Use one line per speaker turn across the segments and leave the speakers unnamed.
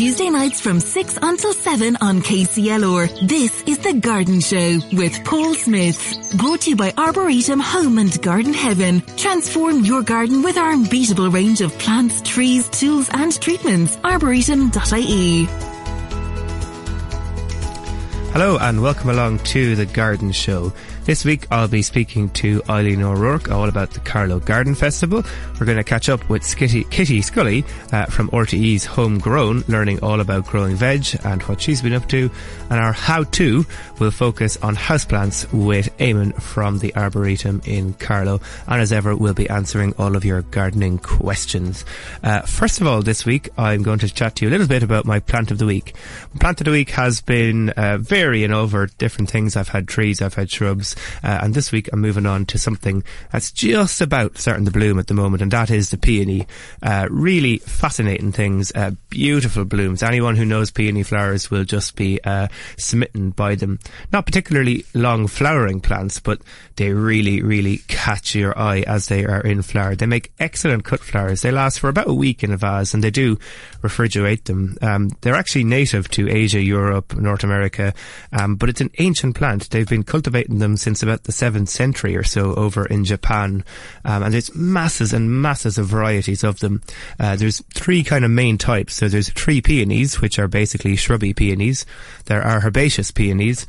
Tuesday nights from 6 until 7 on KCLR. This is The Garden Show with Paul Smith. Brought to you by Arboretum Home and Garden Heaven. Transform your garden with our unbeatable range of plants, trees, tools and treatments. Arboretum.ie.
Hello and welcome along to The Garden Show. This week I'll be speaking to Eileen O'Rourke all about the Carlow Garden Festival. We're going to catch up with Skitty, Kitty Scully uh, from RTE's Homegrown, learning all about growing veg and what she's been up to. And our how-to will focus on houseplants with Eamonn from the Arboretum in Carlow. And as ever, we'll be answering all of your gardening questions. Uh, first of all, this week I'm going to chat to you a little bit about my plant of the week. Plant of the week has been uh, varying over different things. I've had trees, I've had shrubs, uh, and this week I'm moving on to something that's just about starting to bloom at the moment, and that is the peony. Uh, really fascinating things, uh, beautiful blooms. Anyone who knows peony flowers will just be uh, smitten by them. Not particularly long flowering plants, but they really, really catch your eye as they are in flower. They make excellent cut flowers. They last for about a week in a vase, and they do refrigerate them. Um, they're actually native to Asia, Europe, North America, um, but it's an ancient plant. They've been cultivating them since about the 7th century or so over in Japan. Um, and there's masses and masses of varieties of them. Uh, there's three kind of main types. So there's tree peonies, which are basically shrubby peonies. There are herbaceous peonies.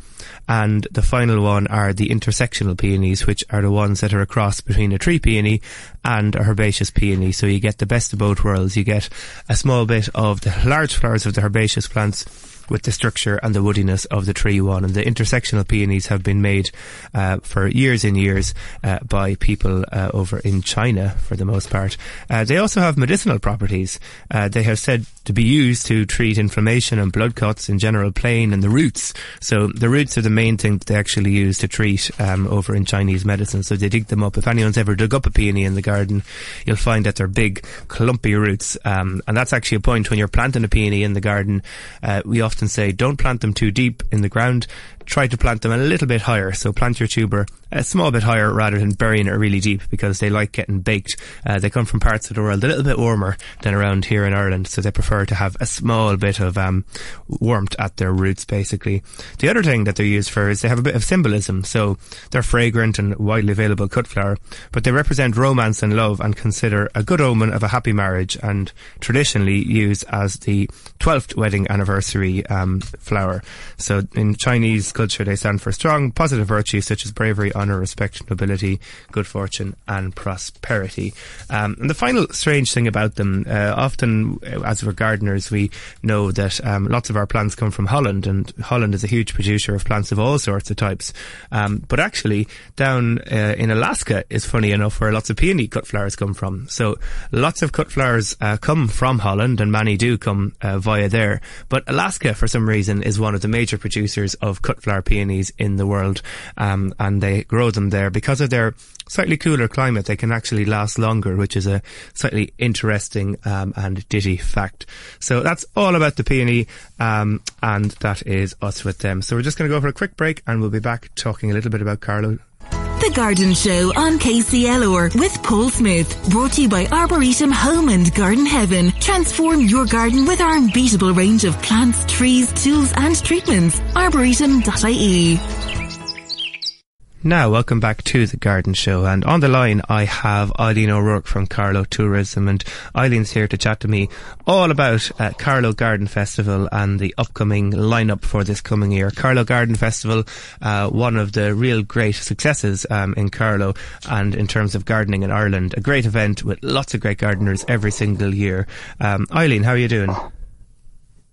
And the final one are the intersectional peonies, which are the ones that are a cross between a tree peony and a herbaceous peony. So you get the best of both worlds. You get a small bit of the large flowers of the herbaceous plants with the structure and the woodiness of the tree one. And the intersectional peonies have been made uh, for years and years uh, by people uh, over in China for the most part. Uh, they also have medicinal properties. Uh, they have said to be used to treat inflammation and blood cuts in general plain and the roots. So the roots are the main thing that they actually use to treat um, over in Chinese medicine. So they dig them up. If anyone's ever dug up a peony in the garden, you'll find that they're big, clumpy roots. Um, and that's actually a point when you're planting a peony in the garden. Uh, we often say don't plant them too deep in the ground try to plant them a little bit higher. So plant your tuber a small bit higher rather than burying it really deep because they like getting baked. Uh, they come from parts of the world a little bit warmer than around here in Ireland, so they prefer to have a small bit of um, warmth at their roots, basically. The other thing that they're used for is they have a bit of symbolism. So they're fragrant and widely available cut flower, but they represent romance and love and consider a good omen of a happy marriage and traditionally used as the 12th wedding anniversary um, flower. So in Chinese culture, they stand for strong, positive virtues such as bravery, honour, respect, nobility, good fortune, and prosperity. Um, and the final strange thing about them, uh, often uh, as we're gardeners, we know that um, lots of our plants come from Holland, and Holland is a huge producer of plants of all sorts of types. Um, but actually, down uh, in Alaska is funny enough where lots of peony cut flowers come from. So lots of cut flowers uh, come from Holland, and many do come uh, via there. But Alaska, for some reason, is one of the major producers of cut flower peonies in the world, um, and they grow them there because of their slightly cooler climate. They can actually last longer, which is a slightly interesting um, and ditty fact. So that's all about the peony, um, and that is us with them. So we're just going to go for a quick break, and we'll be back talking a little bit about Carlow
Garden Show on KCLR with Paul Smith. Brought to you by Arboretum Home and Garden Heaven. Transform your garden with our unbeatable range of plants, trees, tools and treatments. Arboretum.ie.
Now, welcome back to the Garden Show. And on the line, I have Eileen O'Rourke from Carlow Tourism. And Eileen's here to chat to me all about uh, Carlow Garden Festival and the upcoming lineup for this coming year. Carlow Garden Festival, uh, one of the real great successes um, in Carlow and in terms of gardening in Ireland. A great event with lots of great gardeners every single year. Um, Eileen, how are you doing?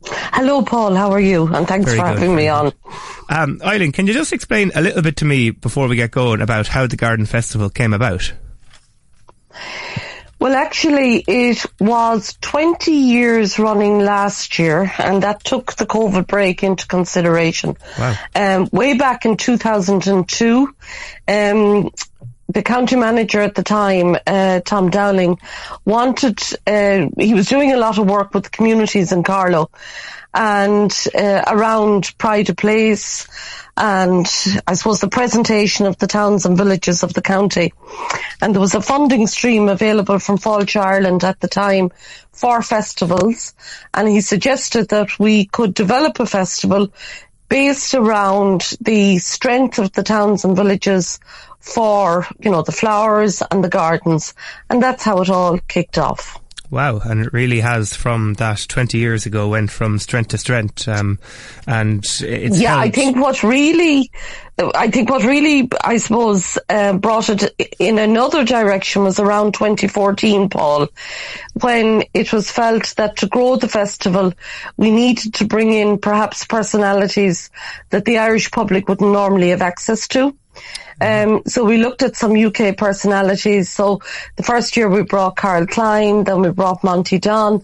Hello, Paul. How are you? And thanks Very for good. having me on.
Um, Eileen, can you just explain a little bit to me before we get going about how the Garden Festival came about?
Well, actually, it was 20 years running last year, and that took the COVID break into consideration. Wow. Um, way back in 2002, um, the county manager at the time, uh, Tom Dowling, wanted, uh, he was doing a lot of work with the communities in Carlow and uh, around Pride of Place and I suppose the presentation of the towns and villages of the county. And there was a funding stream available from Fáilte Ireland at the time for festivals and he suggested that we could develop a festival based around the strength of the towns and villages for, you know, the flowers and the gardens. And that's how it all kicked off.
Wow, and it really has from that 20 years ago went from strength to strength. Um, and it's
yeah,
held-
I think what really, I think what really, I suppose, uh, brought it in another direction was around 2014, Paul, when it was felt that to grow the festival, we needed to bring in perhaps personalities that the Irish public wouldn't normally have access to. Um, so we looked at some UK personalities. So the first year we brought Carol Klein, then we brought Monty Don,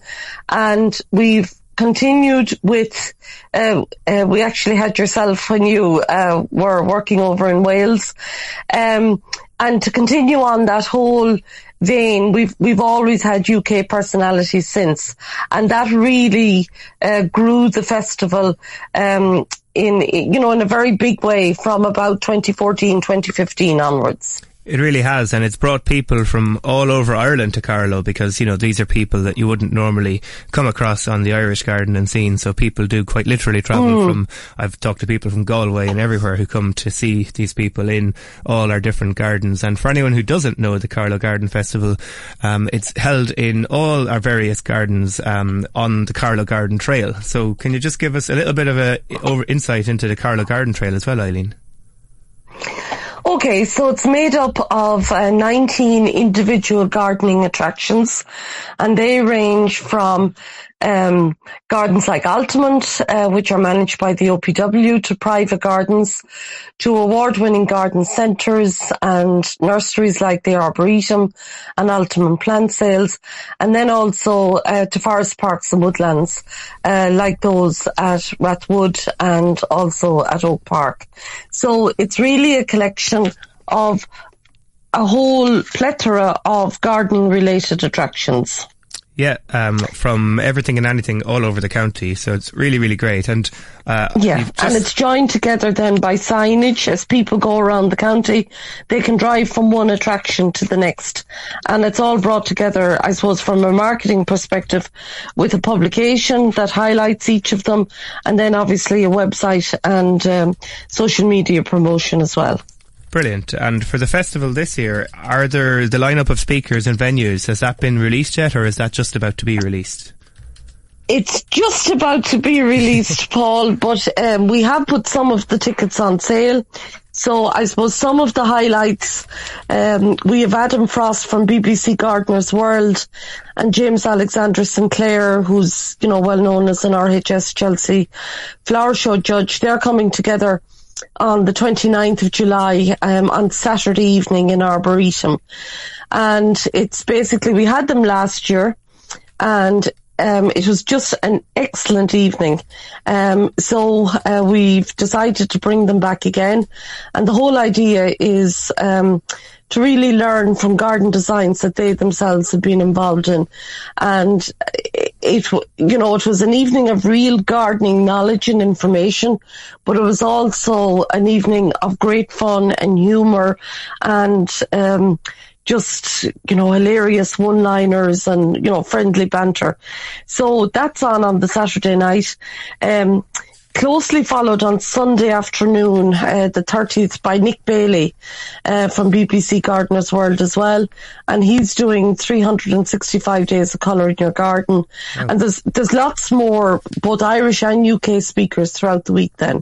and we've continued with, uh, uh, we actually had yourself when you uh, were working over in Wales. Um, and to continue on that whole vein, we've we've always had UK personalities since, and that really uh, grew the festival um, in you know in a very big way from about 2014, 2015 onwards.
It really has, and it's brought people from all over Ireland to Carlow because, you know, these are people that you wouldn't normally come across on the Irish garden and scene. So people do quite literally travel
Mm.
from, I've talked to people from Galway and everywhere who come to see these people in all our different gardens. And for anyone who doesn't know the Carlow Garden Festival, um, it's held in all our various gardens, um, on the Carlow Garden Trail. So can you just give us a little bit of a over insight into the Carlow Garden Trail as well, Eileen?
Okay, so it's made up of uh, 19 individual gardening attractions, and they range from um, gardens like Altamont, uh, which are managed by the OPW, to private gardens, to award-winning garden centres and nurseries like the Arboretum and Altamont Plant Sales, and then also uh, to forest parks and woodlands, uh, like those at Rathwood and also at Oak Park. So it's really a collection of a whole plethora of gardening related attractions.
Yeah, um, from everything and anything all over the county. So it's really, really great. And uh,
Yeah, and it's joined together then by signage as people go around the county. They can drive from one attraction to the next. And it's all brought together, I suppose, from a marketing perspective with a publication that highlights each of them and then obviously a website and um, social media promotion as well.
Brilliant. And for the festival this year, are there the lineup of speakers and venues? Has that been released yet, or is that just about to be released?
It's just about to be released, Paul, but um, we have put some of the tickets on sale. So I suppose some of the highlights, um, we have Adam Frost from BBC Gardener's World and James Alexander Sinclair, who's, you know, well known as an RHS Chelsea flower show judge. They're coming together on the 29th of July um, on Saturday evening in Arboretum. And it's basically, we had them last year and um, it was just an excellent evening. Um, so uh, we've decided to bring them back again. And the whole idea is um, to really learn from garden designs that they themselves have been involved in. And it, you know, it was an evening of real gardening knowledge and information, but it was also an evening of great fun and humour and, um, just, you know, hilarious one-liners and, you know, friendly banter. So that's on on the Saturday night. Um, closely followed on Sunday afternoon, uh, the 30th by Nick Bailey, uh, from BBC Gardener's World as well. And he's doing 365 days of colour in your garden. And there's, there's lots more, both Irish and UK speakers throughout the week then.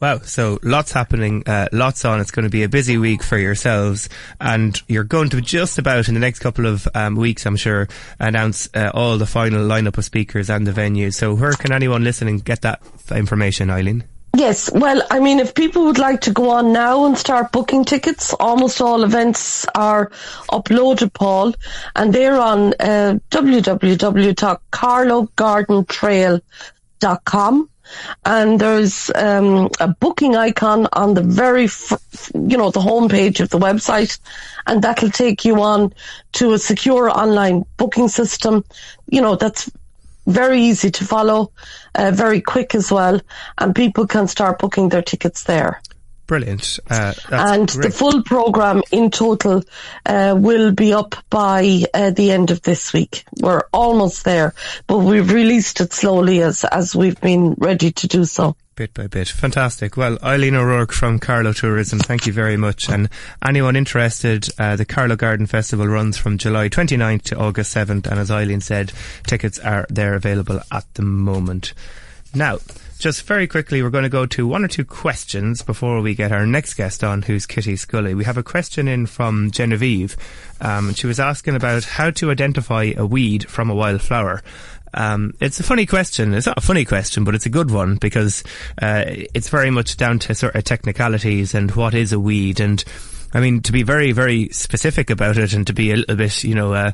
Wow, so lots happening, uh, lots on. It's going to be a busy week for yourselves, and you're going to just about in the next couple of um, weeks, I'm sure, announce uh, all the final lineup of speakers and the venues. So where can anyone listening get that information, Eileen?
Yes, well, I mean, if people would like to go on now and start booking tickets, almost all events are uploaded, Paul, and they're on uh, www.carlowgardentrail.com. and there's um, a booking icon on the very, you know, the homepage of the website, and that'll take you on to a secure online booking system. You know, that's very easy to follow, uh, very quick as well, and people can start booking their tickets there.
Brilliant.
Uh, and great. the full program in total uh, will be up by uh, the end of this week. We're almost there, but we've released it slowly as as we've been ready to do so
bit by bit. Fantastic. Well, Eileen O'Rourke from Carlow Tourism, thank you very much. And anyone interested, uh, the Carlow Garden Festival runs from July 29th to August 7th. And as Eileen said, tickets are there available at the moment. Now, just very quickly, we're going to go to one or two questions before we get our next guest on, who's Kitty Scully. We have a question in from Genevieve. Um, she was asking about how to identify a weed from a wildflower. Um, it's a funny question. It's not a funny question, but it's a good one because uh, it's very much down to sort of technicalities and what is a weed and I mean, to be very, very specific about it and to be a little bit, you know, uh,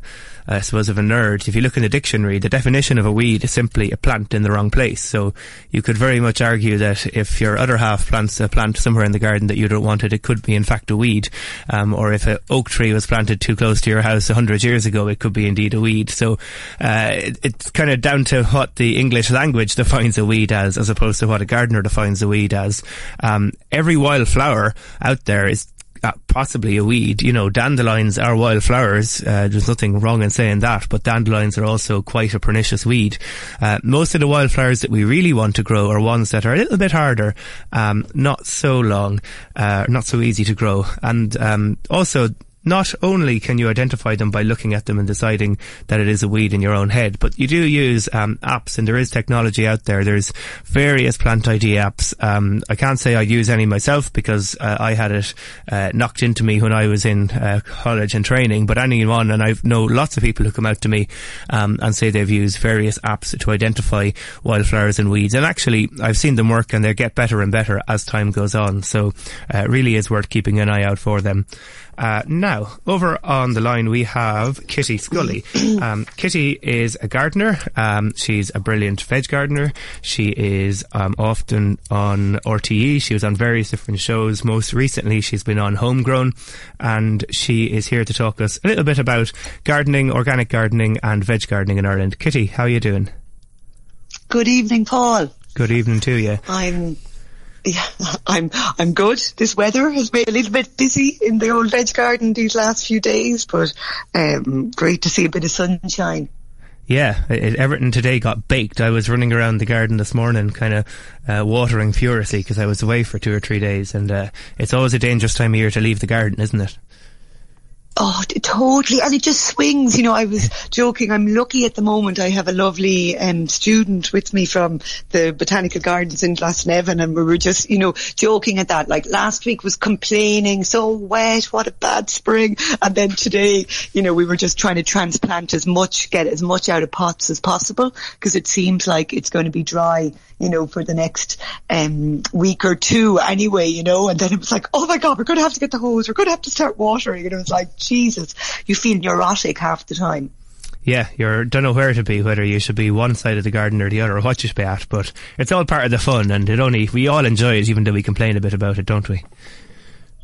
I suppose of a nerd, if you look in the dictionary, the definition of a weed is simply a plant in the wrong place. So you could very much argue that if your other half plants a plant somewhere in the garden that you don't want it, it could be in fact a weed. Um, or if an oak tree was planted too close to your house a hundred years ago, it could be indeed a weed. So, uh, it, it's kind of down to what the English language defines a weed as, as opposed to what a gardener defines a weed as. Um, every wildflower out there is uh, possibly a weed. You know, dandelions are wildflowers. Uh, there's nothing wrong in saying that, but dandelions are also quite a pernicious weed. Uh, most of the wildflowers that we really want to grow are ones that are a little bit harder, um, not so long, uh, not so easy to grow, and um, also not only can you identify them by looking at them and deciding that it is a weed in your own head, but you do use um, apps and there is technology out there. There's various plant ID apps. Um, I can't say I use any myself because uh, I had it uh, knocked into me when I was in uh, college and training, but anyone, and I know lots of people who come out to me um, and say they've used various apps to identify wildflowers and weeds. And actually, I've seen them work and they get better and better as time goes on. So uh, it really is worth keeping an eye out for them. Uh, now, over on the line we have Kitty Scully. Um, Kitty is a gardener. Um, she's a brilliant veg gardener. She is um, often on RTE. She was on various different shows. Most recently, she's been on Homegrown, and she is here to talk us a little bit about gardening, organic gardening, and veg gardening in Ireland. Kitty, how are you doing?
Good evening, Paul.
Good evening to you.
I'm yeah, I'm I'm good. This weather has been a little bit busy in the old veg garden these last few days, but um, great to see a bit of sunshine.
Yeah, it, Everton today got baked. I was running around the garden this morning, kind of uh, watering furiously because I was away for two or three days, and uh, it's always a dangerous time of year to leave the garden, isn't it?
Oh, totally. And it just swings. You know, I was joking. I'm lucky at the moment. I have a lovely um, student with me from the Botanical Gardens in Glasnevin and we were just, you know, joking at that. Like last week was complaining, so wet, what a bad spring. And then today, you know, we were just trying to transplant as much, get as much out of pots as possible because it seems like it's going to be dry, you know, for the next um, week or two anyway, you know. And then it was like, oh my God, we're going to have to get the hose. We're going to have to start watering. And it was like, Jesus, you feel neurotic half the time.
Yeah, you don't know where to be, whether you should be one side of the garden or the other, or what you should be at. But it's all part of the fun, and it only we all enjoy it, even though we complain a bit about it, don't we?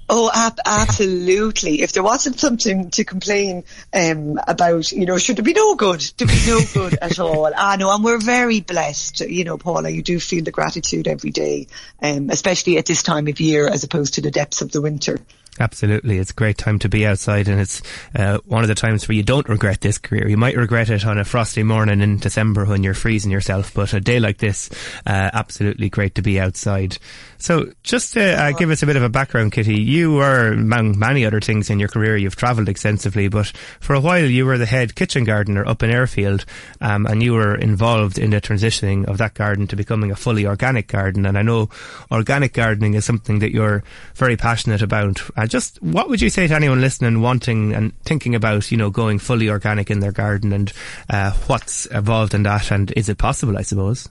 Oh, ab- absolutely. if there wasn't something to complain um, about, you know, should there be no good? To be no good at all. I know, and we're very blessed, you know, Paula. You do feel the gratitude every day, um, especially at this time of year, as opposed to the depths of the winter.
Absolutely. It's a great time to be outside and it's uh, one of the times where you don't regret this career. You might regret it on a frosty morning in December when you're freezing yourself, but a day like this, uh, absolutely great to be outside. So just to uh, give us a bit of a background, Kitty, you were among many other things in your career. You've travelled extensively, but for a while you were the head kitchen gardener up in Airfield, um, and you were involved in the transitioning of that garden to becoming a fully organic garden. And I know organic gardening is something that you're very passionate about. Uh, just what would you say to anyone listening, wanting and thinking about, you know, going fully organic in their garden, and uh, what's involved in that, and is it possible? I suppose.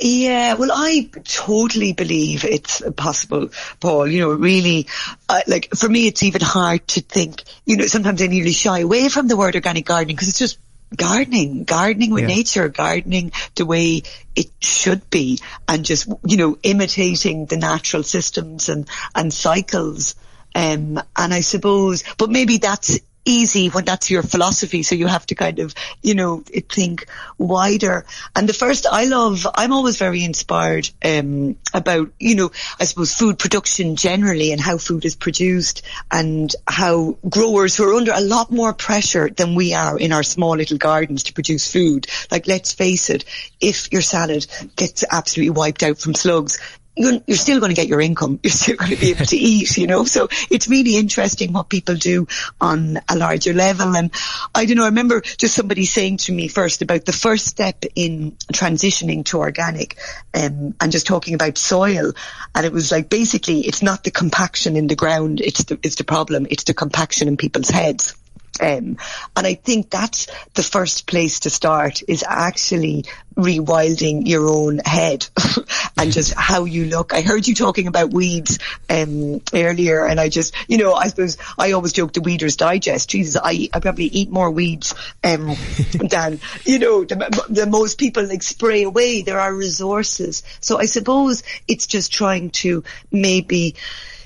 Yeah, well, I totally believe it's possible, Paul. You know, really, uh, like for me, it's even hard to think. You know, sometimes I nearly shy away from the word organic gardening because it's just gardening, gardening with
Yeah.
nature, gardening the way it should be and just, you know, imitating the natural systems and, and cycles. Um, and I suppose, but maybe that's easy when that's your philosophy. So you have to kind of, you know, think wider. And the first I love, I'm always very inspired, um, about, you know, I suppose food production generally and how food is produced and how growers who are under a lot more pressure than we are in our small little gardens to produce food. Like, let's face it, if your salad gets absolutely wiped out from slugs, you're, you're still going to get your income. You're still going to be able to eat, you know. So it's really interesting what people do on a larger level. And I don't know. I remember just somebody saying to me first about the first step in transitioning to organic, um, and just talking about soil. And it was like basically, it's not the compaction in the ground. It's the it's the problem. It's the compaction in people's heads. Um, and I think that's the first place to start is actually rewilding your own head and just how you look. I heard you talking about weeds um, earlier, and I just, you know, I suppose I always joke the Weeder's Digest. Jesus, I, I probably eat more weeds um, than you know the, the most people like spray away. There are resources, so I suppose it's just trying to maybe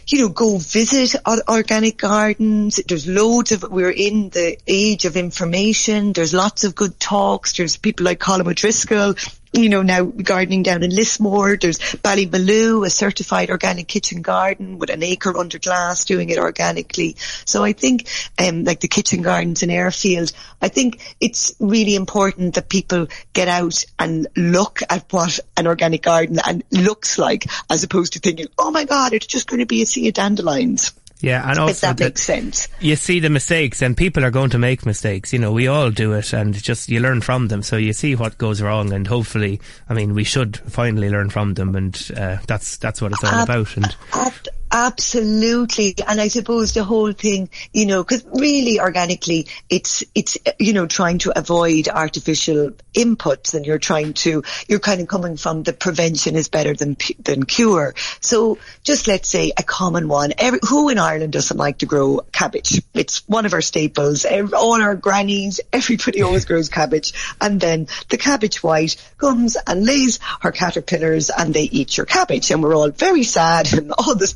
you know, go visit organic gardens. There's loads of, we're in the age of information. There's lots of good talks. There's people like Colin O'Driscoll, you know, now gardening down in Lismore. There's Ballymaloe, a certified organic kitchen garden with an acre under glass doing it organically. So I think, um, like the kitchen gardens in Airfield, I think it's really important that people get out and look at what an organic garden and looks like as opposed to thinking, oh my God, it's just going to be a sea of dandelions.
Yeah, and
If
also
that
that
makes sense.
you see the mistakes, and people are going to make mistakes. You know, we all do it, and just you learn from them. So you see what goes wrong, and hopefully, I mean, we should finally learn from them, and uh, that's that's what it's all
Ab-
about. And
Ab- absolutely. And I suppose the whole thing, you know, because really organically, it's, it's, you know, trying to avoid artificial inputs and you're trying to, you're kind of coming from the prevention is better than, than cure. So just let's say a common one. Every, who in Ireland doesn't like to grow cabbage? It's one of our staples. All our grannies, everybody always grows cabbage. And then the cabbage white comes and lays her caterpillars and they eat your cabbage. And we're all very sad and all the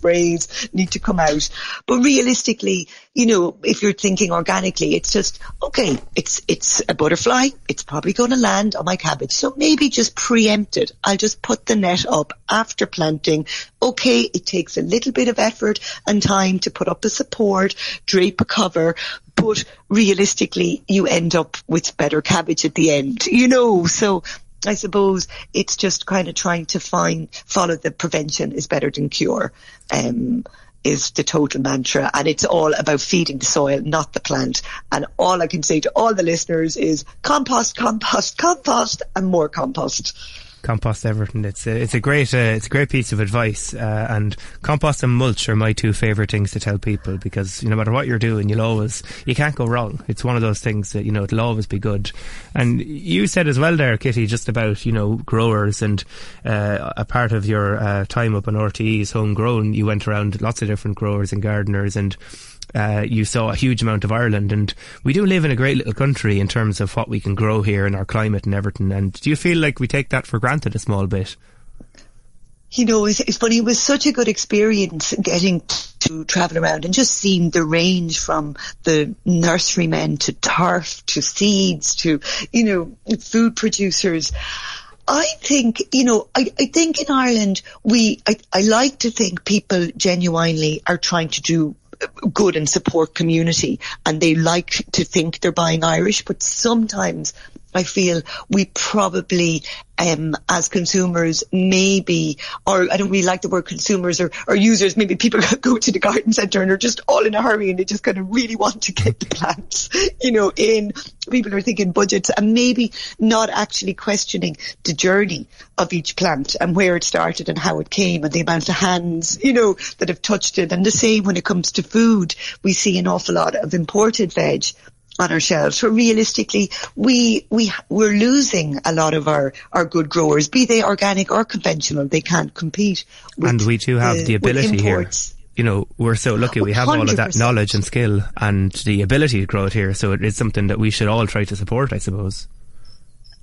need to come out. But realistically, you know, if you're thinking organically, it's just, okay, it's, it's a butterfly. It's probably going to land on my cabbage. So maybe just preempt it. I'll just put the net up after planting. Okay, it takes a little bit of effort and time to put up the support, drape a cover, but realistically you end up with better cabbage at the end, you know, so I suppose it's just kind of trying to find, follow the prevention is better than cure. Um, is the total mantra and it's all about feeding the soil, not the plant. And all I can say to all the listeners is compost, compost, compost and more compost.
Compost everything. It's a, it's a great uh, it's a great piece of advice. Uh, and compost and mulch are my two favorite things to tell people because no matter what you're doing, you'll always you can't go wrong. It's one of those things that you know it'll always be good. And you said as well there, Kitty, just about you know growers and uh, a part of your uh, time up on RTE is homegrown. You went around lots of different growers and gardeners and uh, you saw a huge amount of Ireland, and we do live in a great little country in terms of what we can grow here and our climate and everything. And do you feel like we take that for granted a small bit?
you know, it's, it's funny. It was such a good experience getting to travel around and just seeing the range from the nurserymen to turf to seeds to, you know, food producers. I think, you know, I, I think in Ireland, we, I, I like to think people genuinely are trying to do good and support community. And they like to think they're buying Irish, but sometimes I feel we probably, um, as consumers, maybe, or I don't really like the word consumers or, or users, maybe people go to the garden centre and are just all in a hurry and they just kind of really want to get the plants, you know, in. People are thinking budgets and maybe not actually questioning the journey of each plant and where it started and how it came and the amount of hands, you know, that have touched it. And the same when it comes to food, we see an awful lot of imported veg on our shelves. So realistically, we we we're losing a lot of our our good growers, be they organic or conventional. They can't compete. With
And we do have the
with
ability here. you know, we're so lucky we have 100%. all of that knowledge and skill and the ability to grow it here. So it is something that we should all try to support, I suppose.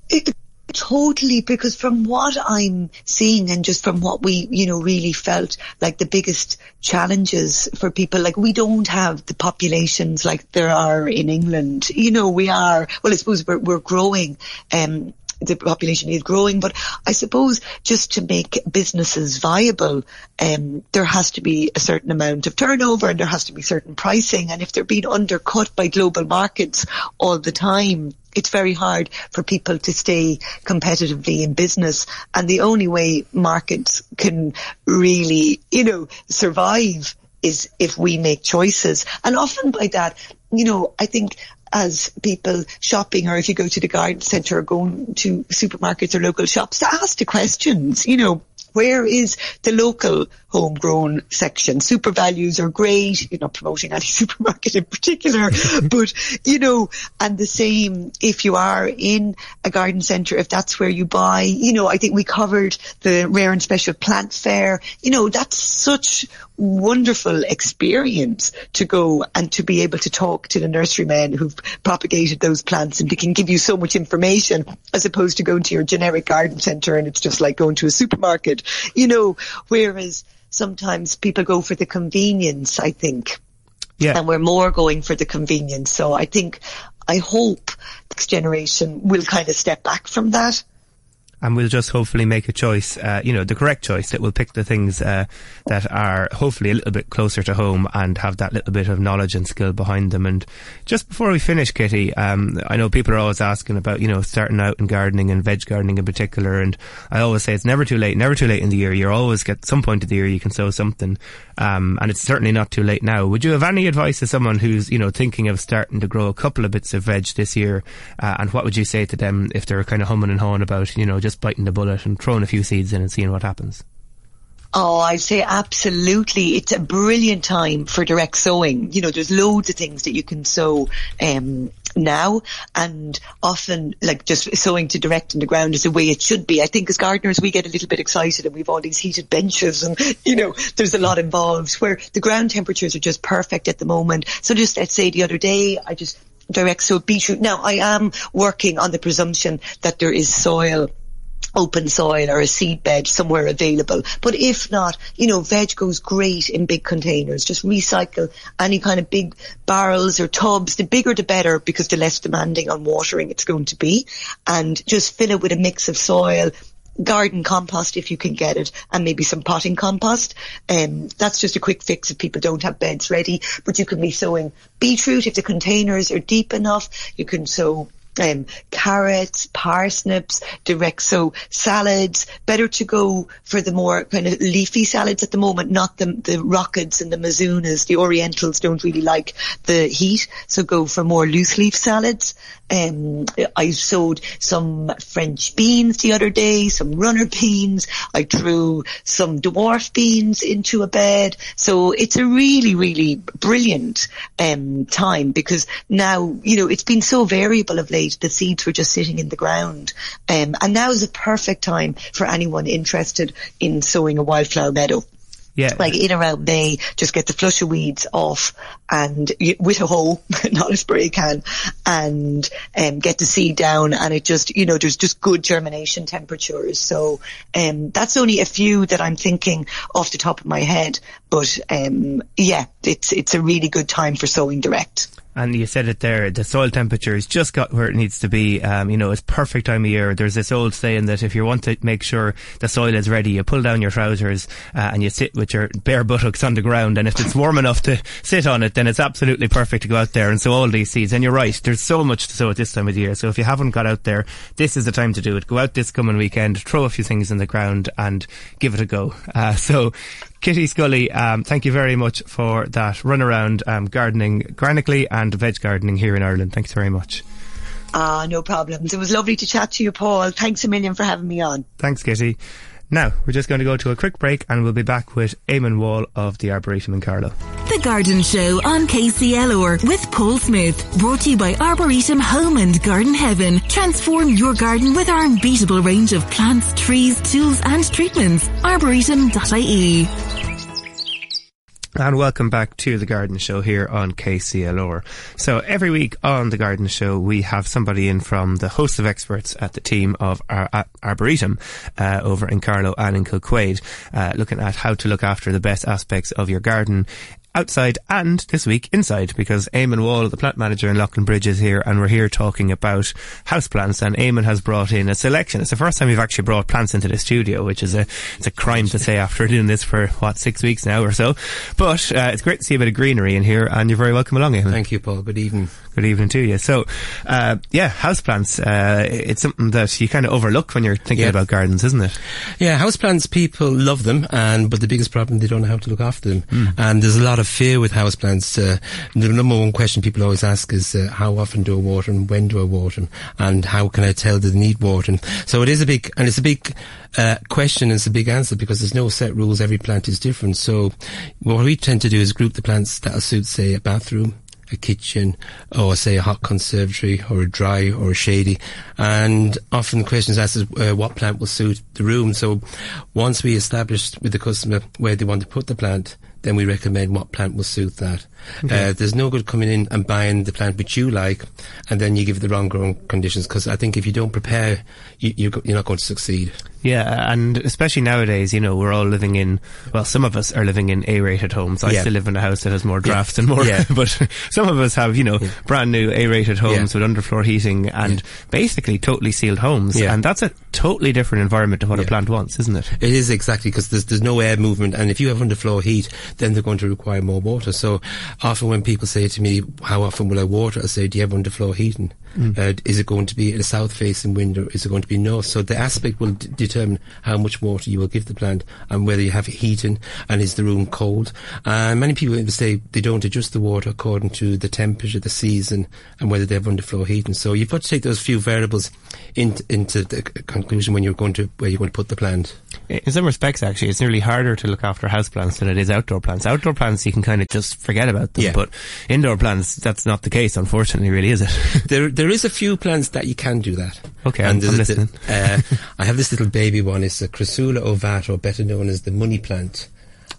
It, Totally, because from what I'm seeing and just from what we, you know, really felt like the biggest challenges for people, like we don't have the populations like there are in England. You know, we are, well, I suppose we're, we're growing, um, the population is growing, but I suppose just to make businesses viable, um, there has to be a certain amount of turnover and there has to be certain pricing. And if they're being undercut by global markets all the time, it's very hard for people to stay competitively in business. And the only way markets can really, you know, survive is if we make choices. And often by that, you know, I think as people shopping or if you go to the garden centre or going to supermarkets or local shops to ask the questions, you know, where is the local homegrown section? Super values are great. You're not promoting any supermarket in particular, but you know, and the same if you are in a garden centre, if that's where you buy, you know, I think we covered the rare and special plant fair. You know, that's such wonderful experience to go and to be able to talk to the nurserymen who've propagated those plants and they can give you so much information as opposed to going to your generic garden centre and it's just like going to a supermarket, you know, whereas sometimes people go for the convenience, I think. Yeah. And we're more going for the convenience. So I think, I hope next generation will kind of step back from that
and we'll just hopefully make a choice, uh, you know, the correct choice that will pick the things uh, that are hopefully a little bit closer to home and have that little bit of knowledge and skill behind them. And just before we finish, Kitty, um, I know people are always asking about, you know, starting out in gardening and veg gardening in particular. And I always say it's never too late, never too late in the year. You're always get some point of the year you can sow something. Um, and it's certainly not too late now. Would you have any advice to someone who's, you know, thinking of starting to grow a couple of bits of veg this year? Uh, and what would you say to them if they're kind of humming and hawing about, you know, just just biting the bullet and throwing a few seeds in and seeing what happens?
Oh, I'd say absolutely. It's a brilliant time for direct sowing. You know, there's loads of things that you can sow um, now and often like just sowing to direct in the ground is the way it should be. I think as gardeners we get a little bit excited and we've all these heated benches and you know there's a lot involved where the ground temperatures are just perfect at the moment. So just let's say the other day I just direct sowed beetroot. Now I am working on the presumption that there is soil open soil or a seed bed somewhere available. But if not, you know, veg goes great in big containers. Just recycle any kind of big barrels or tubs. The bigger the better because the less demanding on watering it's going to be. And just fill it with a mix of soil, garden compost if you can get it and maybe some potting compost. Um, that's just a quick fix if people don't have beds ready, but you can be sowing beetroot if the containers are deep enough. You can sow um, carrots, parsnips, direct so salads. Better to go for the more kind of leafy salads at the moment, not the the rockets and the mizunas. The Orientals don't really like the heat, so go for more loose leaf salads. Um, I sowed some French beans the other day, some runner beans. I threw some dwarf beans into a bed. So it's a really, really brilliant um, time because now, you know, it's been so variable of late. The seeds were just sitting in the ground. Um, and now is a perfect time for anyone interested in sowing a wildflower meadow. Yeah. Like in around May, just get the flush of weeds off and with a hoe, not a spray can, and um, get the seed down. And it just, you know, there's just good germination temperatures. So um, that's only a few that I'm thinking off the top of my head. But um, yeah, it's it's a really good time for sowing direct
and you said it there, the soil temperature has just got where it needs to be. Um, you know, it's perfect time of year. There's this old saying that if you want to make sure the soil is ready, you pull down your trousers uh, and you sit with your bare buttocks on the ground. And if it's warm enough to sit on it, then it's absolutely perfect to go out there and sow all these seeds. And you're right, there's so much to sow at this time of the year. So if you haven't got out there, this is the time to do it. Go out this coming weekend, throw a few things in the ground and give it a go. Uh, so Kitty Scully, um, thank you very much for that run around um, gardening, granically and veg gardening here in Ireland. Thanks very much.
Ah, uh, no problems. It was lovely to chat to you, Paul. Thanks a million for having me on.
Thanks, Kitty. Now, we're just going to go to a quick break and we'll be back with Eamonn Wall of the Arboretum in Carlow.
The Garden Show on KCLR with Paul Smith. Brought to you by Arboretum Home and Garden Heaven. Transform your garden with our unbeatable range of plants, trees, tools and treatments. Arboretum.ie.
And welcome back to the Garden Show here on KCLR. So every week on the Garden Show, we have somebody in from the host of experts at the team of Ar- Arboretum uh, over in Carlow and in Kilquade, uh, looking at how to look after the best aspects of your garden outside and this week inside because Eamonn Wall, the plant manager in Leighlinbridge is here and we're here talking about houseplants and Eamonn has brought in a selection. It's the first time we've actually brought plants into the studio, which is a, it's a crime to say after doing this for what, six weeks now or so. But, uh, it's great to see a bit of greenery in here and you're very welcome along, Eamonn.
Thank you, Paul. Good evening.
Good evening to you. So, uh, yeah, houseplants, uh, it's something that you kind of overlook when you're thinking
Yeah.
about gardens, isn't it?
Yeah, houseplants, people love them, and but the biggest problem, they don't know how to look after them.
Hmm.
And there's a lot of fear with houseplants. Uh, the number one question people always ask is, uh, how often do I water them? When do I water them? And how can I tell that they need watering? So it is a big, and it's a big uh, question and it's a big answer because there's no set rules. Every plant is different. So what we tend to do is group the plants that'll suit, say, a bathroom, a kitchen or say a hot conservatory or a dry or a shady. And often the question is asked is uh, what plant will suit the room. So once we establish with the customer where they want to put the plant then we recommend what plant will suit that. Uh, there's no good coming in and buying the plant which you like and then you give it the wrong growing conditions because I think if you don't prepare you, you're, you're not going to succeed
Yeah, and especially nowadays, you know, we're all living in, well, some of us are living in A-rated homes. I
Yeah.
still live in a house that has more drafts and more,
Yeah.
but some of us have, you know, brand new A-rated homes with underfloor heating and basically totally sealed homes.
Yeah.
And that's a totally different environment to what a plant wants, isn't it?
It is exactly because there's there's no air movement, and if you have underfloor heat, then they're going to require more water. So often when people say to me, "How often will I water?" I say, "Do you have underfloor heating? Uh, is it going to be a south-facing window? Is it going to be north?" So the aspect will d- determine how much water you will give the plant and whether you have heating and is the room cold. And many people say they don't adjust the water according to the temperature, the season, and whether they have underfloor heating. So you've got to take those few variables into into the c- conclusion when you're going to where you're going to put the plant.
In some respects, actually, it's nearly harder to look after houseplants than it is outdoor plants. Outdoor plants, you can kind of just forget about them,
Yeah.
but indoor plants, that's not the case, unfortunately, really, is it?
There, there is a few plants that you can do that.
Okay, I'm-
there's
I'm
a- the-
listening.
uh, I have this little baby one. It's a Crassula ovata, or better known as the money plant.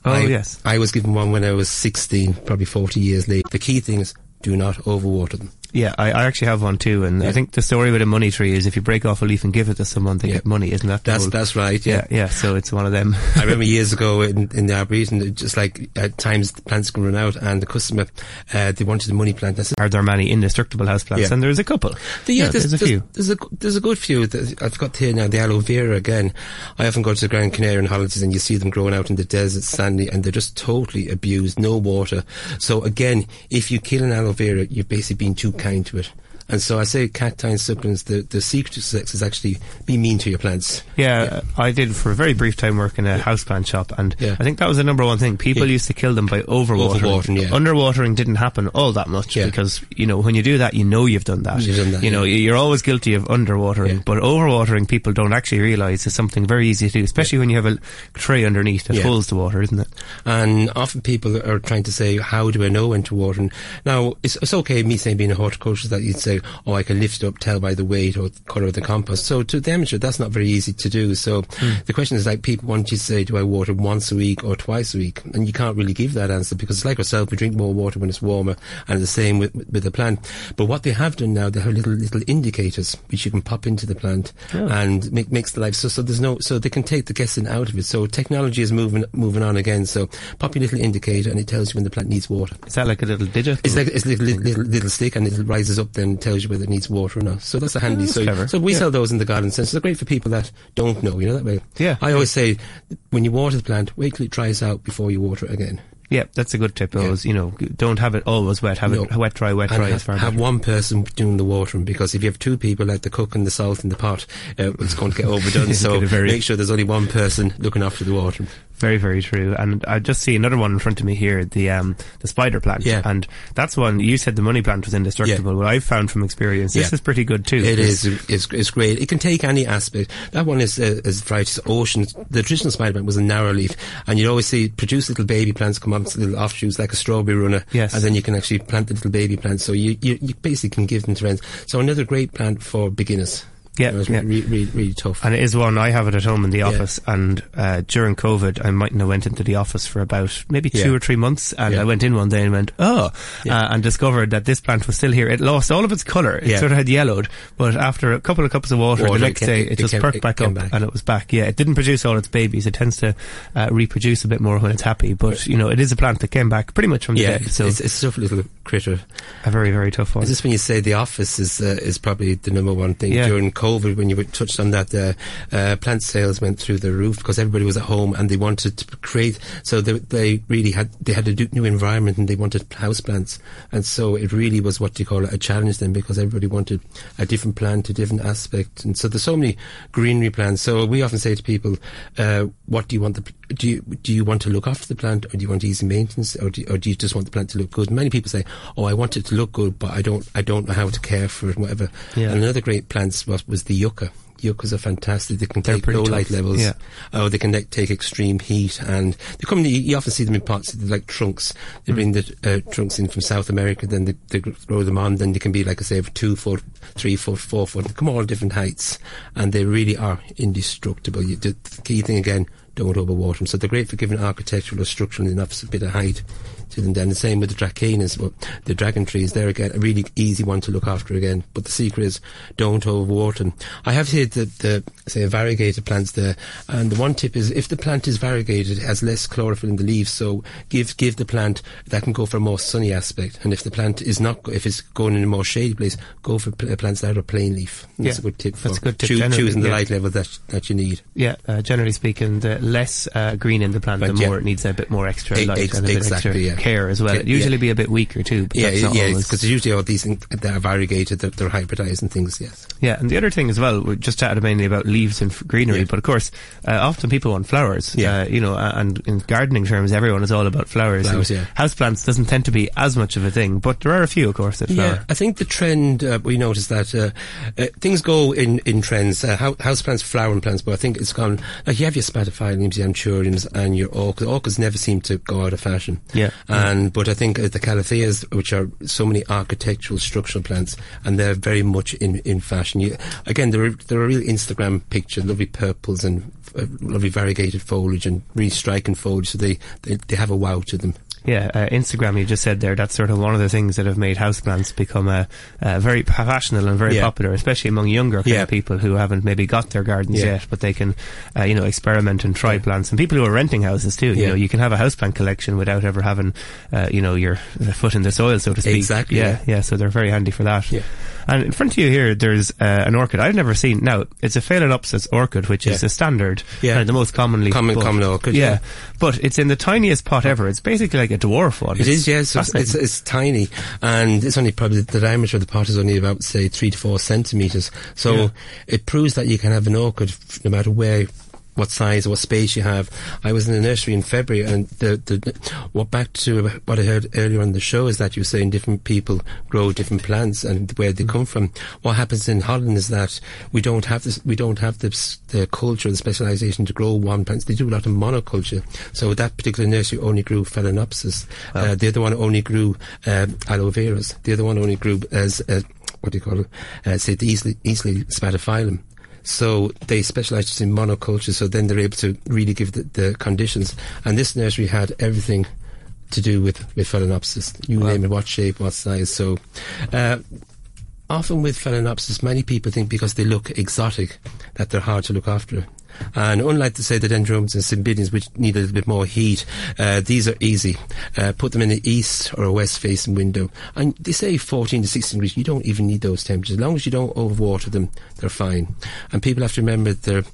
Oh,
I,
yes.
I was given one when I was 16, probably 40 years late. The key thing is do not overwater them.
Yeah, I, I actually have one too, and I think the story with a money tree is if you break off a leaf and give it to someone, they
Yeah.
get money, isn't that? the
That's
whole-
that's right.
yeah,
Yeah.
yeah. So it's one of them.
I remember years ago in, in the Arboretum, just like at times the plants can run out, and the customer uh, they wanted the money plant. Said,
Are there many indestructible houseplants?
Yeah.
And there's a couple.
The,
yeah,
there's,
there's a few.
There's a, there's a good few. I've got here now the aloe vera again. I often go to the Grand Canary Canarian holidays and you see them growing out in the desert, sandy, and they're just totally abused, no water. So again, if you kill an aloe vera, you're basically being too kind to it. And so I say cacti and succulents, the, the secret to success is actually be mean to your plants.
Yeah, I did for a very brief time work in a houseplant shop, and
Yeah.
I think that was the number one thing. People
Yeah.
used to kill them by overwatering.
Overwatering, yeah.
Underwatering didn't happen all that much
Yeah.
because you know when you do that, you know you've done that.
You've done that,
You know
yeah.
you're always guilty of underwatering,
Yeah.
but overwatering people don't actually realise is something very easy to do, especially when you have a tray underneath that
Yeah.
holds the water, isn't it?
And often people are trying to say, how do I know when to water? And now, it's, it's okay, me saying being a horticulturist, that you'd say, oh, I can lift it up, tell by the weight or the colour of the compost. So to the amateur, that's not very easy to do. So hmm. the question is like, people want you to say, do I water once a week or twice a week? And you can't really give that answer because it's like ourselves, we drink more water when it's warmer and the same with, with the plant. But what they have done now, they have little, little indicators which you can pop into the plant oh. and make, makes the life, so, so there's no, so they can take the guessing out of it. So technology is moving, moving on again. So pop your little indicator and it tells you when the plant needs water.
Is that like a little digit?
It's like it's a little, little, little, little stick and it rises up then and tells you whether it needs water or not. So that's a handy.
that's
so,
clever.
so we
Yeah.
sell those in the garden centre. They're great for people that don't know, you know, that way.
Yeah.
I always say, when you water the plant, wait till it dries out before you water it again.
yeah, that's a good tip. Always, you know, don't have it always wet. Have it wet, dry, wet,
And
dry.
have,
as far
have one person doing the watering because if you have two people like the cook and the salt in the pot, uh, it's going to get overdone. so
very-
make sure there's only one person looking after the watering.
Very, very true. And I just see another one in front of me here, the um, the spider plant.
Yeah.
And that's one, you said the money plant was indestructible. What I've found from experience, this
Yeah.
is pretty good too.
It is. It's, it's great. It can take any aspect. That one is uh, is varieties ocean. The traditional spider plant was a narrow leaf, and you'd always see produce little baby plants come up, little offshoots like a strawberry runner.
Yes.
And then you can actually plant the little baby plants. So you you, you basically can give them to friends. So another great plant for beginners.
Yeah,
know, it's
yeah.
really, really, really tough.
And it is one I have it at home in the office. And uh, during COVID, I mightn't have went into the office for about maybe two
Yeah.
or three months. And
Yeah.
I went in one day and went, oh,
Yeah.
uh, and discovered that this plant was still here. It lost all of its colour. It
Yeah.
sort of had yellowed, but after a couple of cups of water,
Water,
the
it
next
came-
day
it
it, just
came-
perked
it
back up
back.
and it was back. Yeah, it didn't produce all its babies. It tends to uh, reproduce a bit more when it's happy. But you know, it is a plant that came back pretty much from the
yeah,
dead. So
it's, it's a tough little critter.
a very very tough one.
Is this when you say the office is uh, is probably the number one thing
Yeah.
during COVID when you touched on that uh, uh, plant sales went through the roof because everybody was at home and they wanted to create so they, they really had they had a new environment and they wanted house plants. And so it really was what you call a challenge then because everybody wanted a different plant a different aspect. And so there's so many greenery plants. So we often say to people uh, what do you want the do you do you want to look after the plant or do you want easy maintenance or do, or do you just want the plant to look good? Many people say oh I want it to look good but I don't I don't know how to care for it and whatever.
Yeah.
and another great plant was, was the yucca yuccas are fantastic they can
They're
take low
tough,
light levels
yeah.
Oh, they can like, take extreme heat, and they come. You, you often see them in pots, they're like trunks. They bring the uh, trunks in from South America, then they, they grow them on. Then they can be, like I say, of two foot, three foot, four foot. They come all different heights, and they really are indestructible. You, the key thing again, don't overwater them. So they're great for giving architectural or structural enough a bit of height to them. Then the same with the dracaenas, well, the dragon trees. They're again a really easy one to look after again. But the secret is don't overwater them. I have here the, the say variegated plants there, and the one tip is if the plant is variegated, it has less chlorophyll in the leaves. So give give the plant that can go for a more sunny aspect. And if the plant is not, if it's going in a more shady place, go for plants that are plain leaf. That's
Yeah,
a good tip.
that's
for
a good tip
choo- choosing the
yeah.
light level that that you need.
Yeah, uh, generally speaking, the less uh, green in the plant, the
yeah.
more it needs a bit more extra light
ex-
and a bit
exactly,
extra
yeah.
Care as well. It'd usually
yeah.
be a bit weaker too, but
Yeah, yeah, because usually all these things that are variegated, they're, they're hybridized and things. Yes.
Yeah, and the other thing as well, we just chatted mainly about leaves and greenery,
Yeah.
but of course, uh, often people want flowers.
Yeah.
Uh, you know, and in gardening terms, everyone is all about flowers.
Flowers, yeah.
Houseplants doesn't tend to be as much of a thing, but there are a few, of course, that flower.
Yeah, I think the trend uh, we noticed that uh, uh, things go in in trends. Uh, hou- house plants, flowering plants, but I think it's gone. Like you have your spatifoliums, your anthuriums, and your orchids. Orchids never seem to go out of fashion.
Yeah.
And but I think uh, the calatheas, which are so many architectural, structural plants, and they're very much in in fashion. You, again, they're they're a real Instagram picture, lovely purples and uh, lovely variegated foliage and really striking foliage. So they, they they have a wow to them.
Yeah, uh, Instagram, you just said there, that's sort of one of the things that have made houseplants become uh, uh, very fashionable and very
Yeah.
popular, especially among younger
Yeah.
people who haven't maybe got their gardens
Yeah.
yet, but they can, uh, you know, experiment and try plants. And people who are renting houses too, you know, you can have a houseplant collection without ever having, uh, you know, your foot in the soil, so to speak.
Exactly,
Yeah, yeah, so they're very handy for that.
Yeah.
And in front of you here, there's uh, an orchid I've never seen. Now, it's a Phalaenopsis orchid, which is
Yeah.
the standard,
Yeah.
kind of the most commonly
Common-
bought.
common orchid,
Yeah.
yeah.
But it's in the tiniest pot ever. It's basically like a dwarf one.
It is, yes. It's, it's, it's tiny, and it's only probably the diameter of the pot is only about say three to four centimeters. So
Yeah.
it proves that you can have an orchid no matter where. What size what space you have? I was in the nursery in February, and the the what back to what I heard earlier on the show is that you were saying different people grow different plants and where they come from. What happens in Holland is that we don't have this, we don't have this, the culture, the specialisation to grow one plant. They do a lot of monoculture. So that particular nursery only grew Phalaenopsis. Uh, the other one only grew um, aloe veras. The other one only grew as uh, what do you call it? Uh, say the easily easily spathiphyllum. So they specialise just in monoculture. So then they're able to really give the, the conditions. And this nursery had everything to do with with Phalaenopsis. You name it, what shape, what size. So. Uh, Often with Phalaenopsis, many people think because they look exotic that they're hard to look after. And unlike to say the dendromas and cymbidiums, which need a little bit more heat, uh, these are easy. Uh, put them in the east or a west facing window. And they say 14 to 16 degrees, you don't even need those temperatures. As long as you don't overwater them, they're fine. And people have to remember that they're,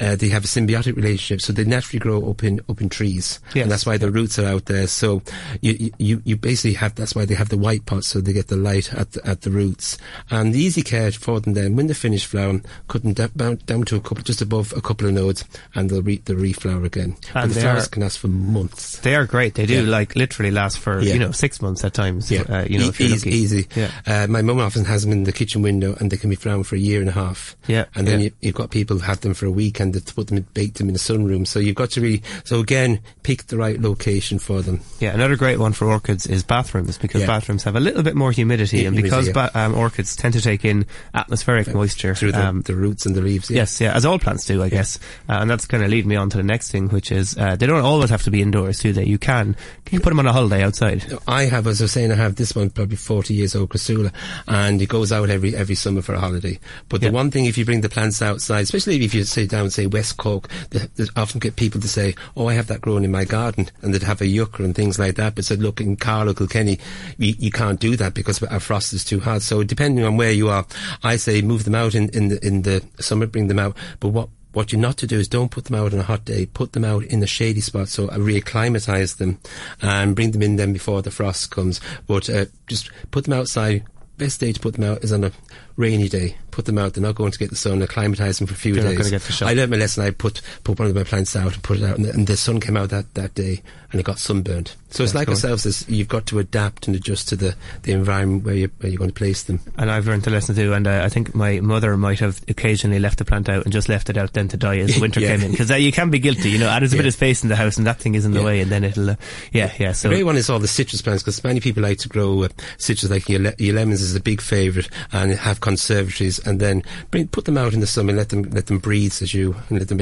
uh, they have a symbiotic relationship, so they naturally grow up in, up in trees.
Yes.
And that's why their roots are out there. So you, you, you basically have, that's why they have the white pots, so they get the light at the, at the roots. And the easy care for them then, when they finish flowering, cut them down, down to a couple, just above a couple of nodes, and they'll re- they'll reflower again.
And
the flowers
are-
can last for months.
They are great. They do
Yeah.
like literally last for
Yeah.
you know six months at times.
Yeah,
uh, you know
E-
if you're
easy, easy.
Yeah.
Uh, my mum often has them in the kitchen window, and they can be flowering for a year and a half.
Yeah,
and then
yeah.
you, you've got people who have them for a week, and they put them, in, bake them in the sunroom. So you've got to really, so again, pick the right location for them.
Yeah, another great one for orchids is bathrooms because bathrooms have a little bit more humidity, and because ba- um, orchids tend to take in atmospheric moisture
through the,
um,
the roots and the leaves.
Yes, yeah, as all plants do, I guess. Uh, and that's going to lead me on to the next thing, which is uh, they don't always have to be indoors, do they? You can. Can you put them on a holiday outside?
I have, as I was saying, I have this one probably 40 years old, Crassula, and it goes out every every summer for a holiday. But
Yeah.
the one thing, if you bring the plants outside, especially if you sit down, say West Cork, they, they often get people to say, "Oh, I have that growing in my garden," and they'd have a yucca and things like that. But said, "Look, in Carlow, Kilkenny, you, you can't do that because our frost is too hot." So depending on where you are, I say move them out in in the in the summer, bring them out. But what what you're not to do is don't put them out on a hot day. Put them out in a shady spot. So uh, reacclimatise them and bring them in then before the frost comes. But uh, just put them outside. Best day to put them out is on a rainy day. Put them out. They're not going to get the sun. Acclimatise them for a few
They're not
days.
gonna get the.
I learned my lesson. I put put one of my plants out and put it out, and the, and the sun came out that, that day, and it got sunburned. So it's like ourselves. Is you've got to adapt and adjust to the, the environment where you where you're going to place them.
And I've learned a lesson too, and uh, I think my mother might have occasionally left the plant out and just left it out then to die as winter
Yeah.
came in. Because uh, you can be guilty, you know, there's a bit of space in the house and that thing is in the
Yeah.
way and then it'll, uh, yeah, yeah, so.
The great one is all the citrus plants because many people like to grow uh, citrus like your, le- your lemons is a big favourite and have conservatories and then bring, put them out in the summer and let them let them breathe as you and let them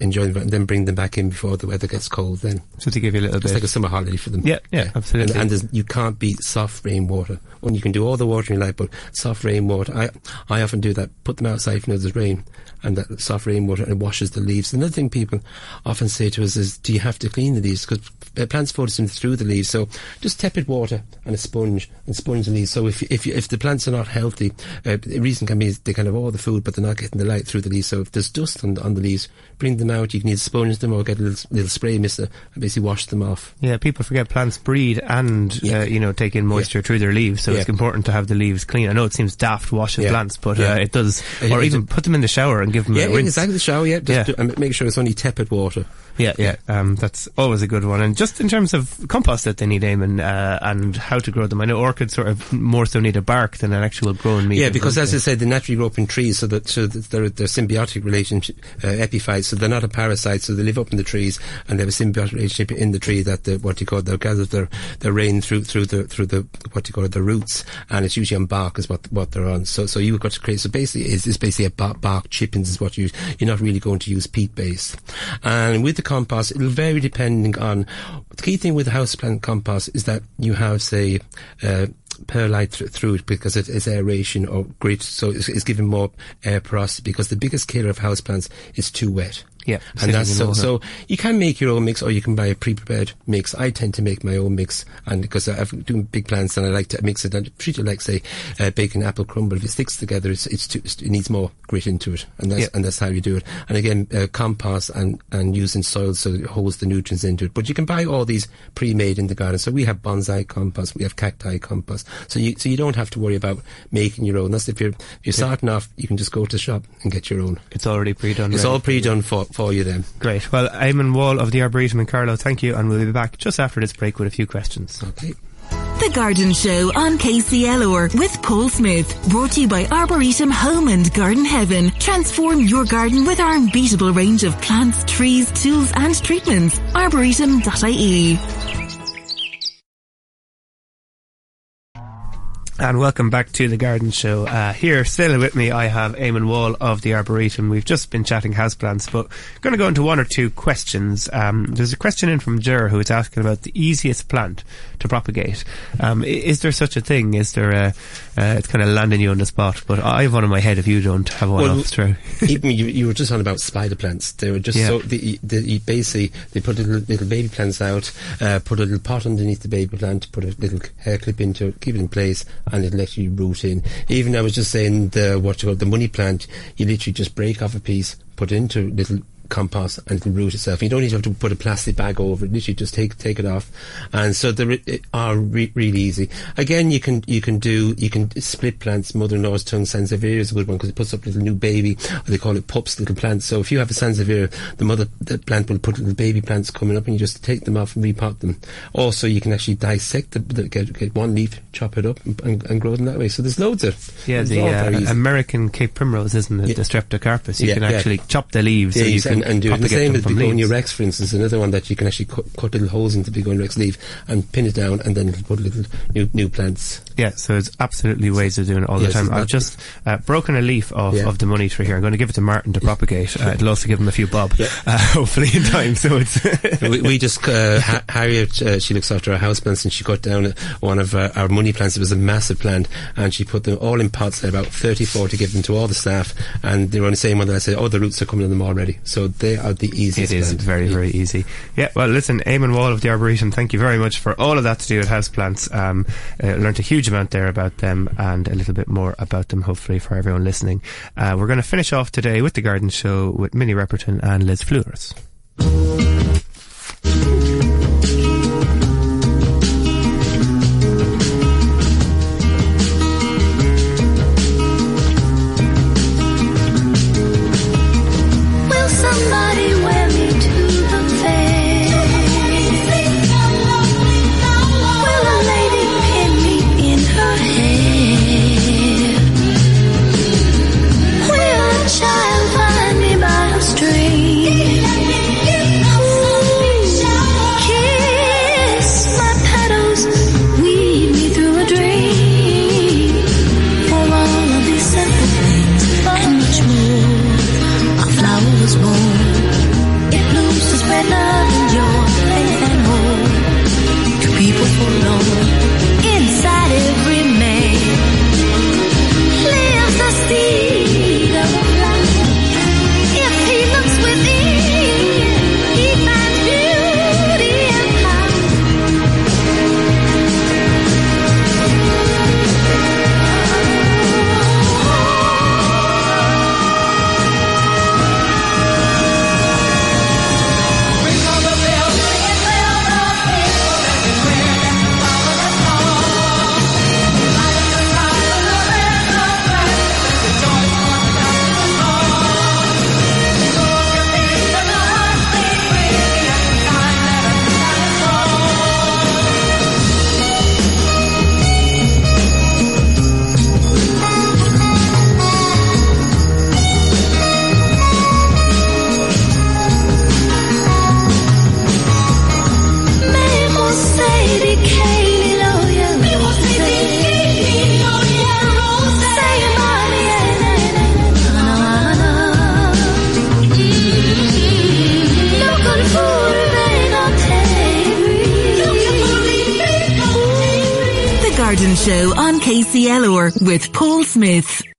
enjoy them and then bring them back in before the weather gets cold then.
So to give you a little
it's
bit.
like a summer holiday for them.
Yeah, yeah, absolutely.
and, and you can't beat soft rainwater. When you can do all the watering you like but soft rainwater I I often do that put them outside if you know there's rain and that soft rainwater and it washes the leaves. Another thing people often say to us is do you have to clean the leaves? Because uh, plants photosynthesize through the leaves so just tepid water and a sponge and sponge the leaves. So if if, if the plants are not healthy uh, the reason can be they can have all the food but they're not getting the light through the leaves so if there's dust on, on the leaves bring them out you can either sponge them or get a little, little spray mister and basically wash them off
Yeah, people forget plants breed and
Yeah.
uh, you know take in moisture through their leaves, so it's important to have the leaves clean. I know it seems daft washing
Yeah.
plants, but
Yeah.
uh, it does. Or
it-
even put them in the shower and give them
yeah,
a
yeah,
rinse.
exactly the shower yeah, just
Yeah.
Do, and make sure it's only tepid water
Yeah, yeah, um, that's always a good one. And just in terms of compost that they need, Eamonn, uh, and how to grow them, I know orchids sort of more so need a bark than an actual growing medium.
Yeah, because
don't
as I
they?
said, they naturally grow up in trees, so that so that they're, they're symbiotic relationship uh, epiphytes. So they're not a parasite, so they live up in the trees and they have a symbiotic relationship in the tree that the, what you call they'll gather their their rain through through the through the what you call it the roots, and it's usually on bark is what what they're on. So so you've got to create. So basically, it's, it's basically a bark, bark chippings is what you you're not really going to use peat base, and with the compost, it'll vary depending on. The key thing with the houseplant compost is that you have say. Uh, perlite thr through it because it is aeration or grit, so it's, it's giving more air porosity. Because the biggest killer of houseplants is too wet.
Yeah,
and that's so. So you can make your own mix, or you can buy a pre-prepared mix. I tend to make my own mix, and because I've doing big plants and I like to mix it, and treat it like say uh, bacon apple crumble. If it sticks together, it's, it's too, it needs more grit into it, and that's
Yeah.
and that's how you do it. And again, uh, compost and and using soil so it holds the nutrients into it. But you can buy all these pre-made in the garden. So we have bonsai compost, we have cacti compost. So you so you don't have to worry about making your own. That's if you're if you're starting off, you can just go to the shop and get your own.
it's already pre-done.
It's
ready.
all pre-done for for you then.
Great. Well, Eamonn Wall of the Arboretum in Carlow, thank you, and we'll be back just after this break with a few questions.
Okay.
The Garden Show on KCLR with Paul Smith. Brought to you by Arboretum Home and Garden Heaven. Transform your garden with our unbeatable range of plants, trees, tools and treatments. Arboretum.ie.
And welcome back to the Garden Show. Uh, here, still with me, I have Eamonn Wall of the Arboretum. We've just been chatting houseplants, but going to go into one or two questions. Um, there's a question in from Jer who is asking about the easiest plant to propagate. Um, is there such a thing? Is there a, uh, it's kind of landing you on the spot, but I have one in my head if you don't have one
Well,
off through.
Even you, you were just on about spider plants. They were just
Yeah.
so the, the, you basically they put little, little baby plants out, uh, put a little pot underneath the baby plant, put a little hair clip into it, keep it in place, and it'll let you root in. Even I was just saying the what you call the money plant, you literally just break off a piece, put into little compost and it'll root itself. You don't need to have to put a plastic bag over it. Literally just take take it off. And so they are re- really easy. Again, you can you can do you can split plants. Mother-in-law's tongue sansevieria is a good one because it puts up little new baby. they call it pups, little plants. So if you have a sansevieria, the mother the plant will put little baby plants coming up, and you just take them off and repot them. Also, you can actually dissect the, the get, get one leaf, chop it up, and, and, and, grow them that way. So there's loads of
yeah. The uh, American Cape Primrose, isn't it? Yeah. The Streptocarpus. You yeah, can actually yeah. chop the leaves. Yeah, so you, can, and, and do it.
the same with Begonia Rex, for instance, another one that you can actually cut, cut little holes into Begonia Rex leaf and pin it down, and then put little new new plants.
Yeah, so there's absolutely ways of doing it all yes, the time. I've just uh, broken a leaf off yeah. of the money tree here. I'm going to give it to Martin to propagate. Uh, it'll also give him a few bob, yeah. uh, hopefully in time. So it's
we, we, just uh, ha- Harriet. Uh, she looks after our house plants, and she cut down one of uh, our money plants. It was a massive plant, and she put them all in pots. At about 34 to give them to all the staff, and they were on the same one that I said, "Oh, the roots are coming on them already." So they are the easiest.
It is very very easy. Yeah. Well, listen, Eamonn Wall of the Arboretum. Thank you very much for all of that to do with house plants. Um, learned a huge amount there about them and a little bit more about them, hopefully, for everyone listening. Uh, we're going to finish off today with the Garden Show with Minnie Repperton and Liz Fleurs. Show with Paul Smith.